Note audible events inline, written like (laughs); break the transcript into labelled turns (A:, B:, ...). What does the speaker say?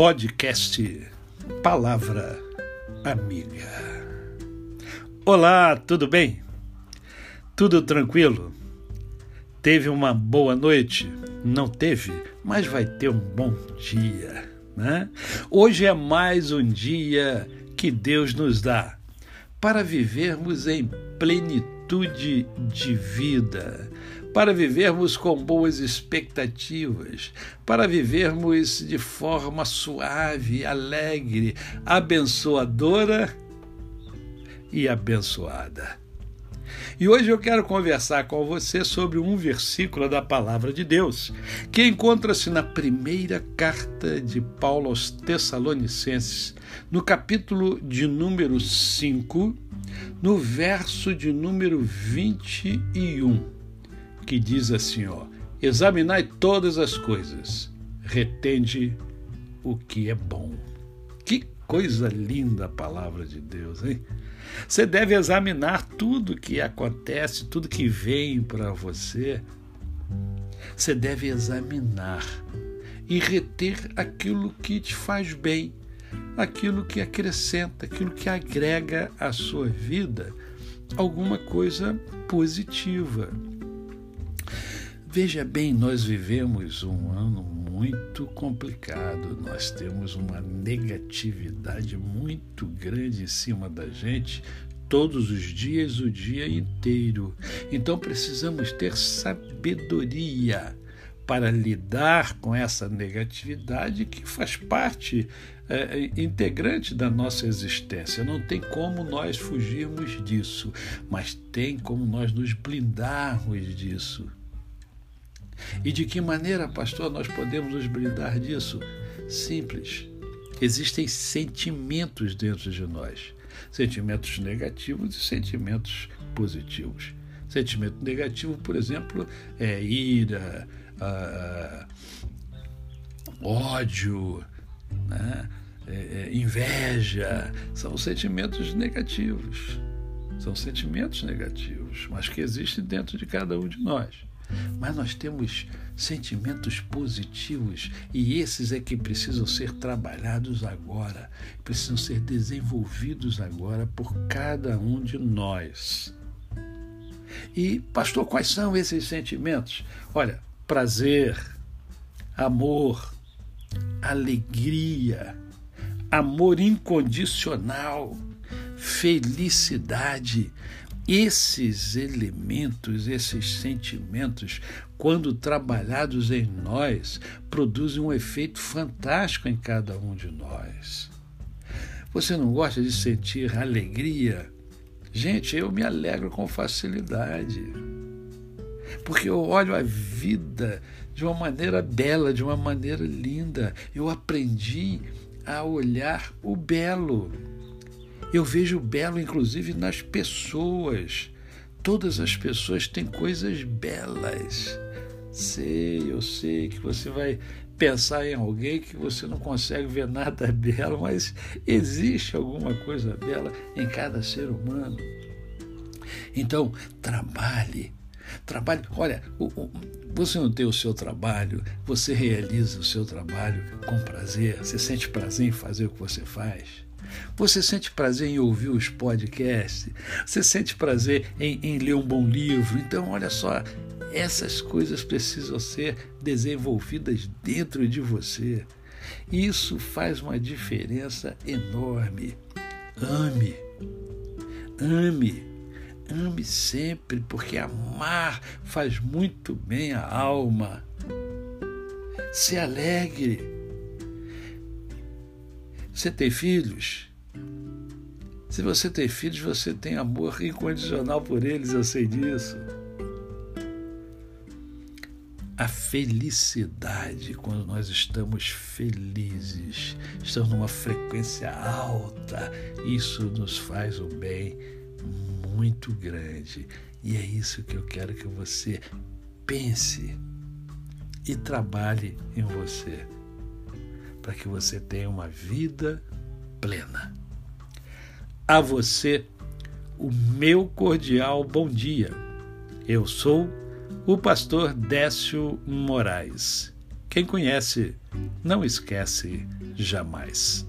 A: podcast Palavra Amiga. Olá, tudo bem? Tudo tranquilo? Teve uma boa noite? Não teve, mas vai ter um bom dia, né? Hoje é mais um dia que Deus nos dá para vivermos em plenitude de vida para vivermos com boas expectativas, para vivermos de forma suave, alegre, abençoadora e abençoada. E hoje eu quero conversar com você sobre um versículo da palavra de Deus, que encontra-se na primeira carta de Paulo aos Tessalonicenses, no capítulo de número 5, no verso de número 21 que diz assim, ó: Examinai todas as coisas, retende o que é bom. Que coisa linda a palavra de Deus, hein? Você deve examinar tudo que acontece, tudo que vem para você. Você deve examinar e reter aquilo que te faz bem, aquilo que acrescenta, aquilo que agrega à sua vida alguma coisa positiva. Veja bem, nós vivemos um ano muito complicado, nós temos uma negatividade muito grande em cima da gente todos os dias, o dia inteiro. Então precisamos ter sabedoria para lidar com essa negatividade que faz parte é, integrante da nossa existência. Não tem como nós fugirmos disso, mas tem como nós nos blindarmos disso. E de que maneira, pastor, nós podemos nos brindar disso? Simples. Existem sentimentos dentro de nós. Sentimentos negativos e sentimentos positivos. Sentimento negativo, por exemplo, é ira, ah, ódio, né? é, é, inveja. São sentimentos negativos. São sentimentos negativos, mas que existem dentro de cada um de nós. Mas nós temos sentimentos positivos e esses é que precisam ser trabalhados agora, precisam ser desenvolvidos agora por cada um de nós. E, pastor, quais são esses sentimentos? Olha, prazer, amor, alegria, amor incondicional, felicidade, esses elementos, esses sentimentos, quando trabalhados em nós, produzem um efeito fantástico em cada um de nós. Você não gosta de sentir alegria? Gente, eu me alegro com facilidade. Porque eu olho a vida de uma maneira bela, de uma maneira linda. Eu aprendi a olhar o belo. Eu vejo o belo, inclusive, nas pessoas. Todas as pessoas têm coisas belas. Sei, eu sei que você vai pensar em alguém que você não consegue ver nada (laughs) belo, mas existe alguma coisa bela em cada ser humano. Então, trabalhe. Trabalhe. Olha, o, o, você não tem o seu trabalho, você realiza o seu trabalho com prazer, você sente prazer em fazer o que você faz. Você sente prazer em ouvir os podcasts? Você sente prazer em, em ler um bom livro? Então, olha só, essas coisas precisam ser desenvolvidas dentro de você. Isso faz uma diferença enorme. Ame, ame, ame sempre, porque amar faz muito bem à alma. Se alegre você tem filhos? Se você tem filhos, você tem amor incondicional por eles, eu sei disso. A felicidade, quando nós estamos felizes, estamos numa frequência alta, isso nos faz um bem muito grande. E é isso que eu quero que você pense e trabalhe em você para que você tenha uma vida plena. A você, o meu cordial bom dia. Eu sou o pastor Décio Moraes. Quem conhece, não esquece jamais.